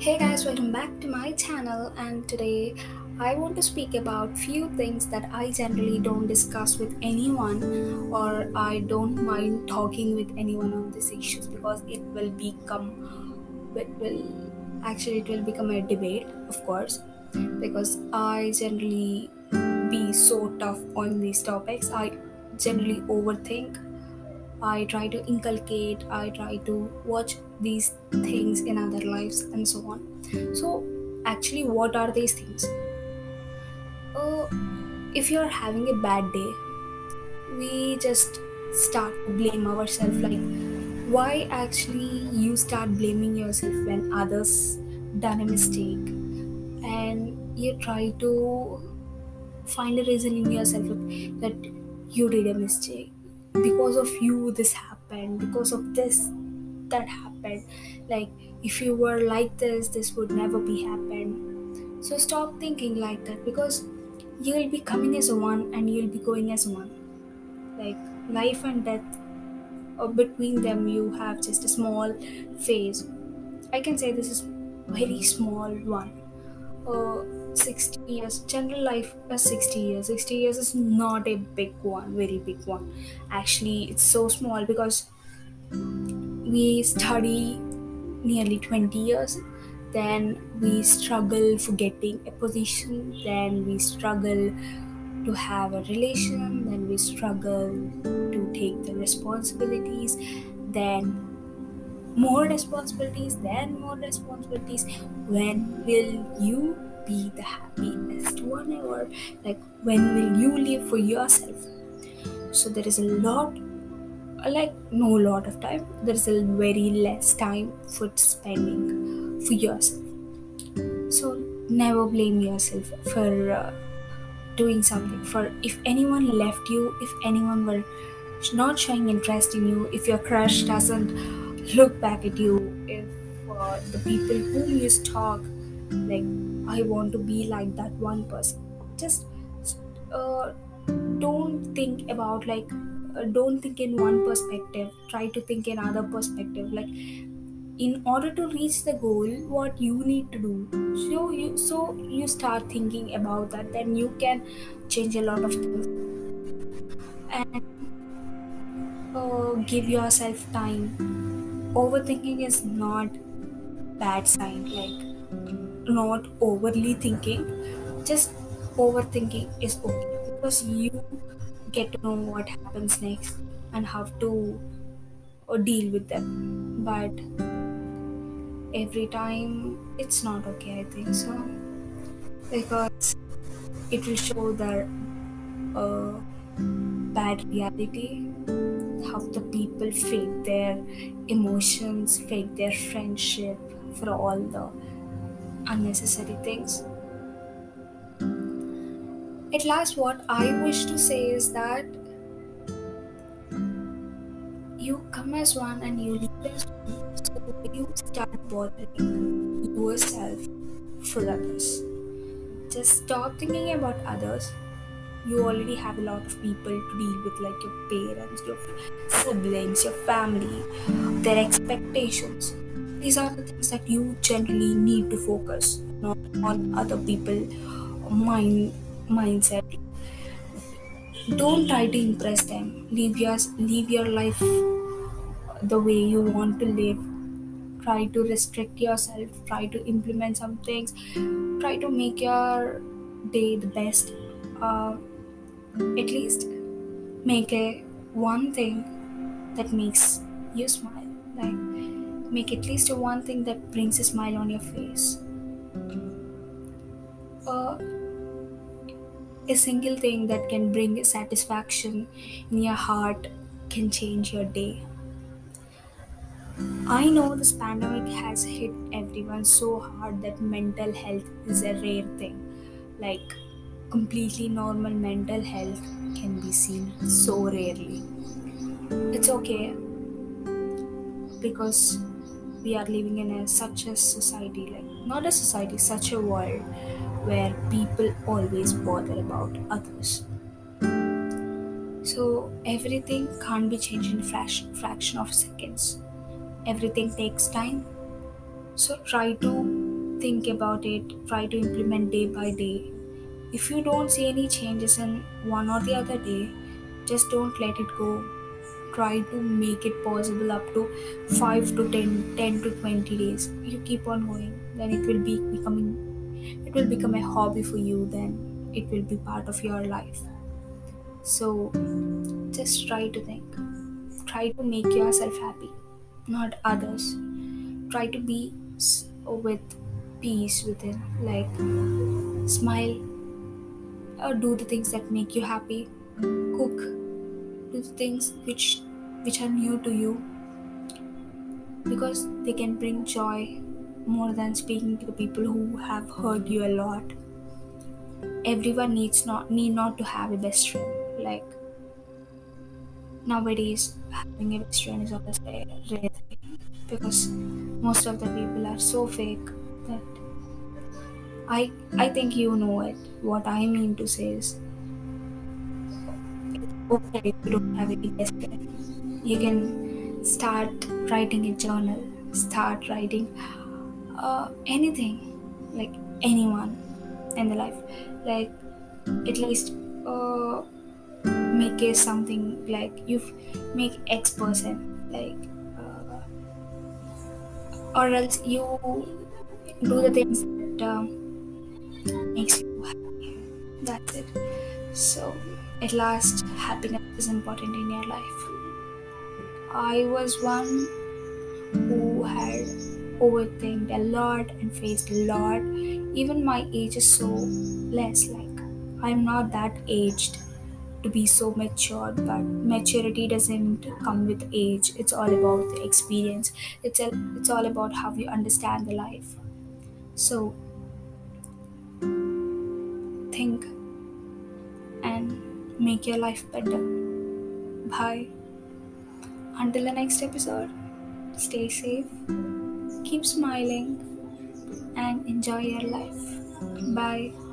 Hey guys, welcome back to my channel and today I want to speak about few things that I generally don't discuss with anyone or I don't mind talking with anyone on these issues because it will become it will actually it will become a debate of course because I generally be so tough on these topics. I generally overthink I try to inculcate, I try to watch these things in other lives and so on. So, actually, what are these things? Uh, if you're having a bad day, we just start to blame ourselves like why actually you start blaming yourself when others done a mistake and you try to find a reason in yourself that you did a mistake because of you this happened because of this that happened. Like if you were like this this would never be happened. So stop thinking like that because you'll be coming as one and you'll be going as one. Like life and death or between them you have just a small phase. I can say this is very small one. Uh, 60 years general life is 60 years. 60 years is not a big one very big one. Actually it's so small because we study nearly 20 years then we struggle for getting a position then we struggle to have a relation then we struggle to take the responsibilities then more responsibilities then more responsibilities. When will you be the happiest one ever. Like when will you live for yourself? So there is a lot like no lot of time. There is a very less time for spending for yourself. So never blame yourself for uh, doing something. For if anyone left you if anyone were not showing interest in you if your crush doesn't look back at you if uh, the people whom you stalk like i want to be like that one person. Just uh, don't think about like uh, don't think in one perspective. Try to think in other perspective. Like in order to reach the goal what you need to do. So you so you start thinking about that. Then you can change a lot of things. And uh, give yourself time. Overthinking is not bad sign like not overly thinking just overthinking is okay. Because you get to know what happens next and how to uh, deal with them. But every time it's not okay i think so. Because it will show the uh, bad reality how the people fake their emotions fake their friendship for all the unnecessary things. At last what i wish to say is that you come as one and you leave as one. So you start bothering yourself for others. Just stop thinking about others. You already have a lot of people to deal with like your parents your siblings your family their expectations these are the things that you generally need to focus not on other people mind mindset. Don't try to impress them. Live your live your life the way you want to live. Try to restrict yourself. Try to implement some things. Try to make your day the best. Uh, at least make a one thing that makes you smile make at least one thing that brings a smile on your face a single thing that can bring satisfaction in your heart can change your day I know this pandemic has hit everyone so hard that mental health is a rare thing. Like, completely normal mental health can be seen so rarely. It's okay because we are living in a, such a society, like, not a society, such a world where people always bother about others. So, everything can't be changed in fraction, fraction of seconds. Everything takes time. So try to think about it try to implement day by day. If you don't see any changes in one or the other day just don't let it go try to make it possible up to 5 to 10 10 to 20 days. You keep on going. Then it will be becoming it will become a hobby for you. Then it will be part of your life. So just try to think. Try to make yourself happy not others. Try to be with peace within like smile or do the things that make you happy. Cook. Do the things which which are new to you? Because they can bring joy more than speaking to the people who have hurt you a lot. Everyone needs not need not to have a best friend. Like nowadays having a best friend is obviously a rare thing because most of the people are so fake that i i think you know it. What i mean to say is okay if you don't have any best friend you can start writing a journal start writing uh, anything like anyone in the life. Like at least uh, make a something like you make x person like uh, or else you do the things that uh, makes you happy. That's it. So at last happiness is important in your life i was one who had overthinked a lot and faced a lot. Even my age is so less like I'm not that aged to be so mature, but maturity doesn't come with age. It's all about the experience. It's a, it's all about how you understand the life. So think and make your life better. Bye. Until the next episode, stay safe keep smiling and enjoy your life. Bye.